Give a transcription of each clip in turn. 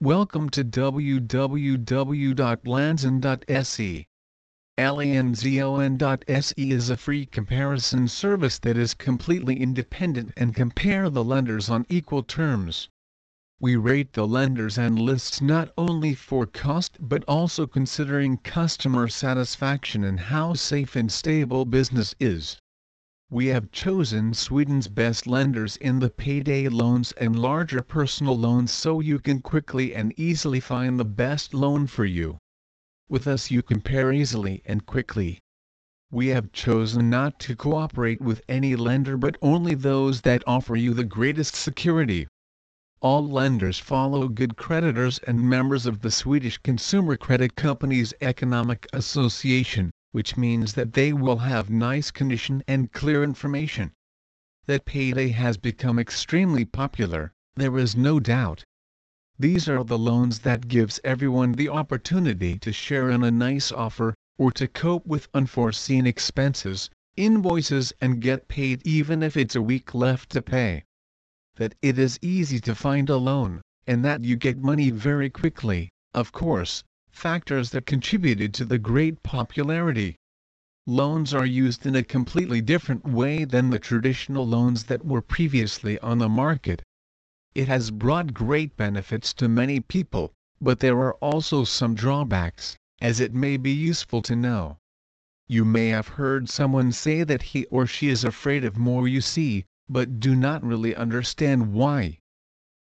Welcome to www.lanzon.se. LANZON.SE is a free comparison service that is completely independent and compare the lenders on equal terms. We rate the lenders and lists not only for cost but also considering customer satisfaction and how safe and stable business is. We have chosen Sweden's best lenders in the payday loans and larger personal loans so you can quickly and easily find the best loan for you. With us you compare easily and quickly. We have chosen not to cooperate with any lender but only those that offer you the greatest security. All lenders follow good creditors and members of the Swedish Consumer Credit Companies Economic Association, which means that they will have nice condition and clear information. That payday has become extremely popular, there is no doubt. These are the loans that gives everyone the opportunity to share in a nice offer, or to cope with unforeseen expenses, invoices and get paid even if it's a week left to pay that it is easy to find a loan, and that you get money very quickly, of course, factors that contributed to the great popularity. Loans are used in a completely different way than the traditional loans that were previously on the market. It has brought great benefits to many people, but there are also some drawbacks, as it may be useful to know. You may have heard someone say that he or she is afraid of more UC, but do not really understand why.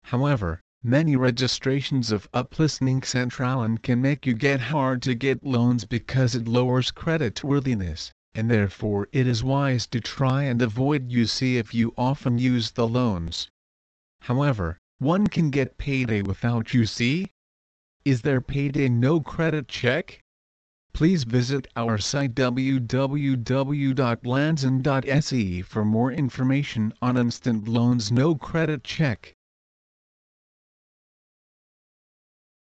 However, many registrations of Upplysningscentralen can make you get hard to get loans because it lowers creditworthiness, and therefore it is wise to try and avoid UC if you often use the loans. However, one can get payday without UC? Is there payday no credit check? Please visit our site www.lanzon.se for more information on instant loans no credit check.